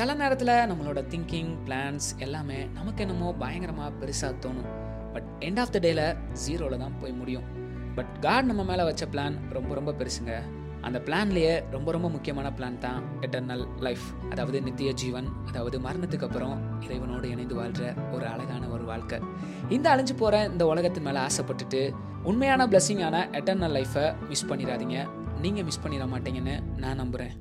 சில நேரத்தில் நம்மளோட திங்கிங் பிளான்ஸ் எல்லாமே நமக்கு என்னமோ பயங்கரமாக பெருசாக தோணும். பட் எண்ட் ஆஃப் த டேல ஜீரோவில் தான் போய் முடியும். பட் காட் நம்ம மேலே வச்ச பிளான் ரொம்ப ரொம்ப பெருசுங்க. அந்த பிளான்லேயே ரொம்ப ரொம்ப முக்கியமான பிளான் தான் எட்டர்னல் லைஃப் அதாவது நித்திய ஜீவன் அதாவது மரணத்துக்கு அப்புறம் இறைவனோடு இணைந்து வாழ்கிற ஒரு அழகான ஒரு வாழ்க்கை. இந்த அழிஞ்சு போகிற இந்த உலகத்தின் மேலே ஆசைப்பட்டுட்டு உண்மையான பிளஸ்ஸிங்கான எட்டர்னல் லைஃப்பை மிஸ் பண்ணிடாதீங்க. நீங்கள் மிஸ் பண்ணிட மாட்டீங்கன்னு நான் நம்புகிறேன்